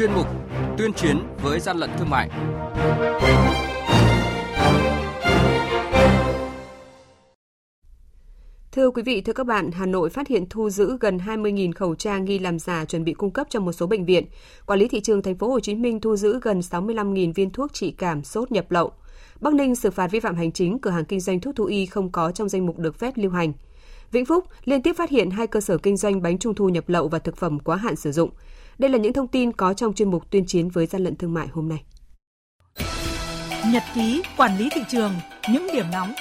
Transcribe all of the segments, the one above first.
chuyên mục Tuyên chiến với gian lận thương mại. Thưa quý vị, thưa các bạn, Hà Nội phát hiện thu giữ gần 20.000 khẩu trang nghi làm giả chuẩn bị cung cấp cho một số bệnh viện. Quản lý thị trường thành phố Hồ Chí Minh thu giữ gần 65.000 viên thuốc trị cảm sốt nhập lậu. Bắc Ninh xử phạt vi phạm hành chính cửa hàng kinh doanh thuốc thú y không có trong danh mục được phép lưu hành. Vĩnh Phúc liên tiếp phát hiện hai cơ sở kinh doanh bánh trung thu nhập lậu và thực phẩm quá hạn sử dụng. Đây là những thông tin có trong chuyên mục tuyên chiến với gian lận thương mại hôm nay. Nhật ký quản lý thị trường, những điểm nóng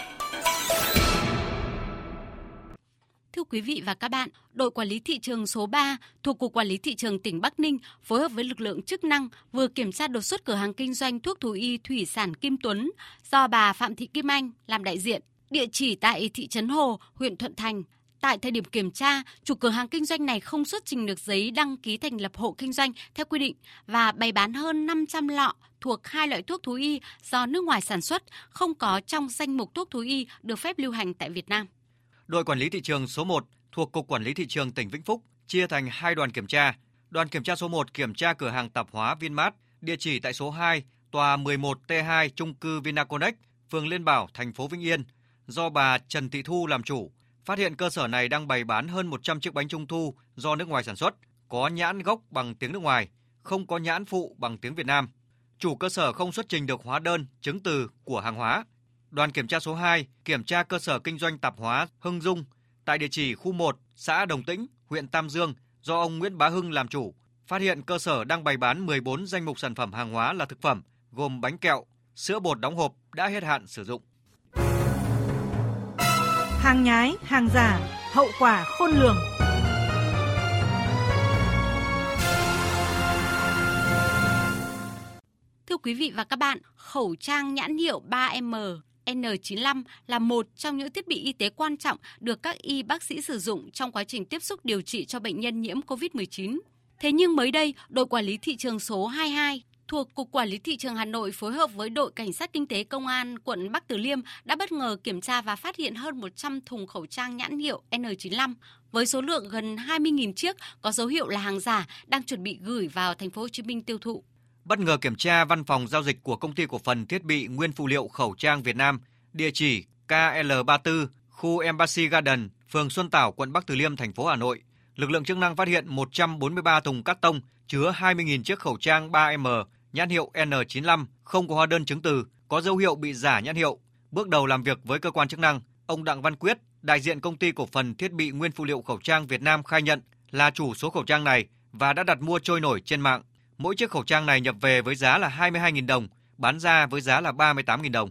Thưa quý vị và các bạn, đội quản lý thị trường số 3 thuộc Cục Quản lý Thị trường tỉnh Bắc Ninh phối hợp với lực lượng chức năng vừa kiểm tra đột xuất cửa hàng kinh doanh thuốc thú y thủy sản Kim Tuấn do bà Phạm Thị Kim Anh làm đại diện, địa chỉ tại thị trấn Hồ, huyện Thuận Thành. Tại thời điểm kiểm tra, chủ cửa hàng kinh doanh này không xuất trình được giấy đăng ký thành lập hộ kinh doanh theo quy định và bày bán hơn 500 lọ thuộc hai loại thuốc thú y do nước ngoài sản xuất, không có trong danh mục thuốc thú y được phép lưu hành tại Việt Nam đội quản lý thị trường số 1 thuộc Cục Quản lý Thị trường tỉnh Vĩnh Phúc chia thành hai đoàn kiểm tra. Đoàn kiểm tra số 1 kiểm tra cửa hàng tạp hóa Vinmart, địa chỉ tại số 2, tòa 11T2 trung cư Vinaconex, phường Liên Bảo, thành phố Vĩnh Yên, do bà Trần Thị Thu làm chủ. Phát hiện cơ sở này đang bày bán hơn 100 chiếc bánh trung thu do nước ngoài sản xuất, có nhãn gốc bằng tiếng nước ngoài, không có nhãn phụ bằng tiếng Việt Nam. Chủ cơ sở không xuất trình được hóa đơn, chứng từ của hàng hóa, Đoàn kiểm tra số 2 kiểm tra cơ sở kinh doanh tạp hóa Hưng Dung tại địa chỉ khu 1, xã Đồng Tĩnh, huyện Tam Dương do ông Nguyễn Bá Hưng làm chủ, phát hiện cơ sở đang bày bán 14 danh mục sản phẩm hàng hóa là thực phẩm gồm bánh kẹo, sữa bột đóng hộp đã hết hạn sử dụng. Hàng nhái, hàng giả, hậu quả khôn lường. Thưa quý vị và các bạn, khẩu trang nhãn hiệu 3M N95 là một trong những thiết bị y tế quan trọng được các y bác sĩ sử dụng trong quá trình tiếp xúc điều trị cho bệnh nhân nhiễm COVID-19. Thế nhưng mới đây, đội quản lý thị trường số 22 thuộc Cục Quản lý Thị trường Hà Nội phối hợp với đội Cảnh sát Kinh tế Công an quận Bắc Từ Liêm đã bất ngờ kiểm tra và phát hiện hơn 100 thùng khẩu trang nhãn hiệu N95 với số lượng gần 20.000 chiếc có dấu hiệu là hàng giả đang chuẩn bị gửi vào thành phố Hồ Chí Minh tiêu thụ bất ngờ kiểm tra văn phòng giao dịch của công ty cổ phần thiết bị nguyên phụ liệu khẩu trang Việt Nam, địa chỉ KL34, khu Embassy Garden, phường Xuân Tảo, quận Bắc Từ Liêm, thành phố Hà Nội. Lực lượng chức năng phát hiện 143 thùng cắt tông chứa 20.000 chiếc khẩu trang 3M nhãn hiệu N95 không có hóa đơn chứng từ, có dấu hiệu bị giả nhãn hiệu. Bước đầu làm việc với cơ quan chức năng, ông Đặng Văn Quyết, đại diện công ty cổ phần thiết bị nguyên phụ liệu khẩu trang Việt Nam khai nhận là chủ số khẩu trang này và đã đặt mua trôi nổi trên mạng. Mỗi chiếc khẩu trang này nhập về với giá là 22.000 đồng, bán ra với giá là 38.000 đồng.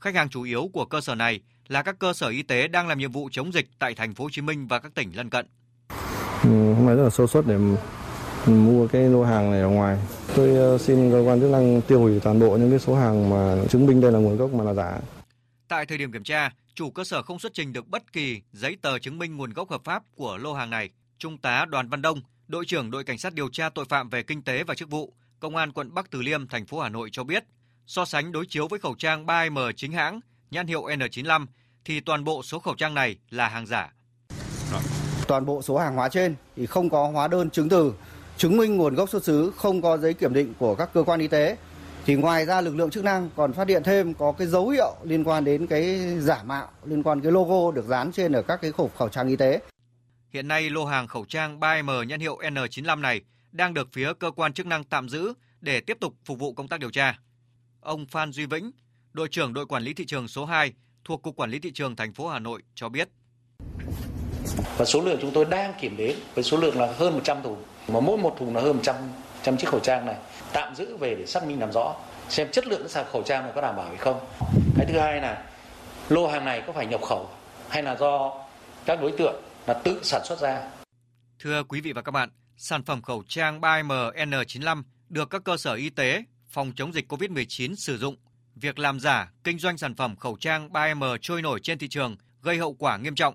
Khách hàng chủ yếu của cơ sở này là các cơ sở y tế đang làm nhiệm vụ chống dịch tại thành phố Hồ Chí Minh và các tỉnh lân cận. Ừ, hôm nay rất là sâu suất để mua cái lô hàng này ở ngoài. Tôi ờ, xin cơ quan chức năng tiêu hủy toàn bộ những cái số hàng mà chứng minh đây là nguồn gốc mà là giả. Tại thời điểm kiểm tra, chủ cơ sở không xuất trình được bất kỳ giấy tờ chứng minh nguồn gốc hợp pháp của lô hàng này. Trung tá Đoàn Văn Đông, đội trưởng đội cảnh sát điều tra tội phạm về kinh tế và chức vụ, công an quận Bắc Từ Liêm, thành phố Hà Nội cho biết, so sánh đối chiếu với khẩu trang 3M chính hãng nhãn hiệu N95 thì toàn bộ số khẩu trang này là hàng giả. Toàn bộ số hàng hóa trên thì không có hóa đơn chứng từ, chứng minh nguồn gốc xuất xứ, không có giấy kiểm định của các cơ quan y tế. Thì ngoài ra lực lượng chức năng còn phát hiện thêm có cái dấu hiệu liên quan đến cái giả mạo, liên quan cái logo được dán trên ở các cái khẩu khẩu trang y tế. Hiện nay lô hàng khẩu trang 3M nhãn hiệu N95 này đang được phía cơ quan chức năng tạm giữ để tiếp tục phục vụ công tác điều tra. Ông Phan Duy Vĩnh, đội trưởng đội quản lý thị trường số 2 thuộc Cục Quản lý Thị trường thành phố Hà Nội cho biết. Và số lượng chúng tôi đang kiểm đếm với số lượng là hơn 100 thùng, mà mỗi một thùng là hơn 100, 100 chiếc khẩu trang này tạm giữ về để xác minh làm rõ xem chất lượng sạc khẩu trang này có đảm bảo hay không. Cái thứ hai là lô hàng này có phải nhập khẩu hay là do các đối tượng là tự sản xuất ra. Thưa quý vị và các bạn, sản phẩm khẩu trang 3M N95 được các cơ sở y tế phòng chống dịch COVID-19 sử dụng. Việc làm giả, kinh doanh sản phẩm khẩu trang 3M trôi nổi trên thị trường gây hậu quả nghiêm trọng,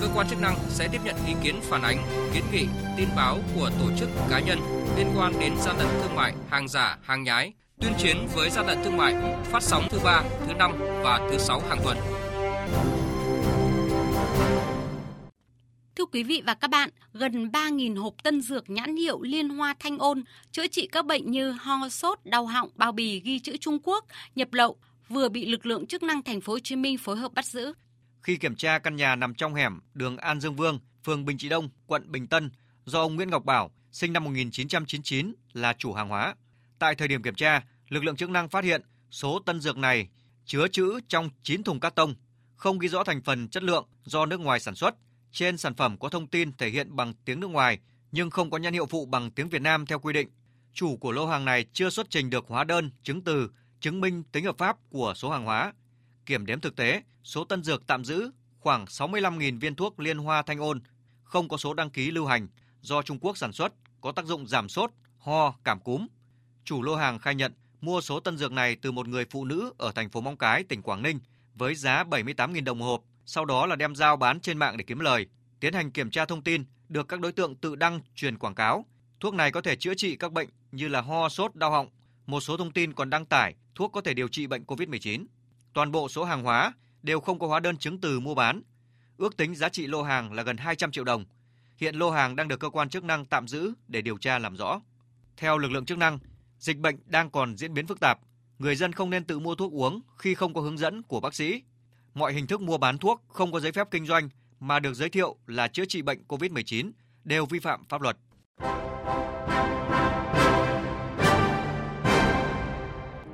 Cơ quan chức năng sẽ tiếp nhận ý kiến phản ánh, kiến nghị, tin báo của tổ chức cá nhân liên quan đến gian lận thương mại, hàng giả, hàng nhái, tuyên chiến với gian lận thương mại, phát sóng thứ ba, thứ năm và thứ sáu hàng tuần. Thưa quý vị và các bạn, gần 3.000 hộp tân dược nhãn hiệu Liên Hoa Thanh Ôn chữa trị các bệnh như ho, sốt, đau họng, bao bì ghi chữ Trung Quốc, nhập lậu vừa bị lực lượng chức năng thành phố Hồ Chí Minh phối hợp bắt giữ. Khi kiểm tra căn nhà nằm trong hẻm đường An Dương Vương, phường Bình Trị Đông, quận Bình Tân do ông Nguyễn Ngọc Bảo, sinh năm 1999 là chủ hàng hóa. Tại thời điểm kiểm tra, lực lượng chức năng phát hiện số tân dược này chứa chữ trong 9 thùng cát tông, không ghi rõ thành phần chất lượng do nước ngoài sản xuất. Trên sản phẩm có thông tin thể hiện bằng tiếng nước ngoài nhưng không có nhãn hiệu phụ bằng tiếng Việt Nam theo quy định. Chủ của lô hàng này chưa xuất trình được hóa đơn, chứng từ, chứng minh tính hợp pháp của số hàng hóa. Kiểm đếm thực tế, số tân dược tạm giữ khoảng 65.000 viên thuốc liên hoa thanh ôn, không có số đăng ký lưu hành do Trung Quốc sản xuất, có tác dụng giảm sốt, ho, cảm cúm. Chủ lô hàng khai nhận mua số tân dược này từ một người phụ nữ ở thành phố Móng Cái, tỉnh Quảng Ninh với giá 78.000 đồng một hộp, sau đó là đem giao bán trên mạng để kiếm lời. Tiến hành kiểm tra thông tin, được các đối tượng tự đăng truyền quảng cáo. Thuốc này có thể chữa trị các bệnh như là ho, sốt, đau họng. Một số thông tin còn đăng tải thuốc có thể điều trị bệnh COVID-19. Toàn bộ số hàng hóa đều không có hóa đơn chứng từ mua bán. Ước tính giá trị lô hàng là gần 200 triệu đồng. Hiện lô hàng đang được cơ quan chức năng tạm giữ để điều tra làm rõ. Theo lực lượng chức năng, dịch bệnh đang còn diễn biến phức tạp, người dân không nên tự mua thuốc uống khi không có hướng dẫn của bác sĩ. Mọi hình thức mua bán thuốc không có giấy phép kinh doanh mà được giới thiệu là chữa trị bệnh COVID-19 đều vi phạm pháp luật.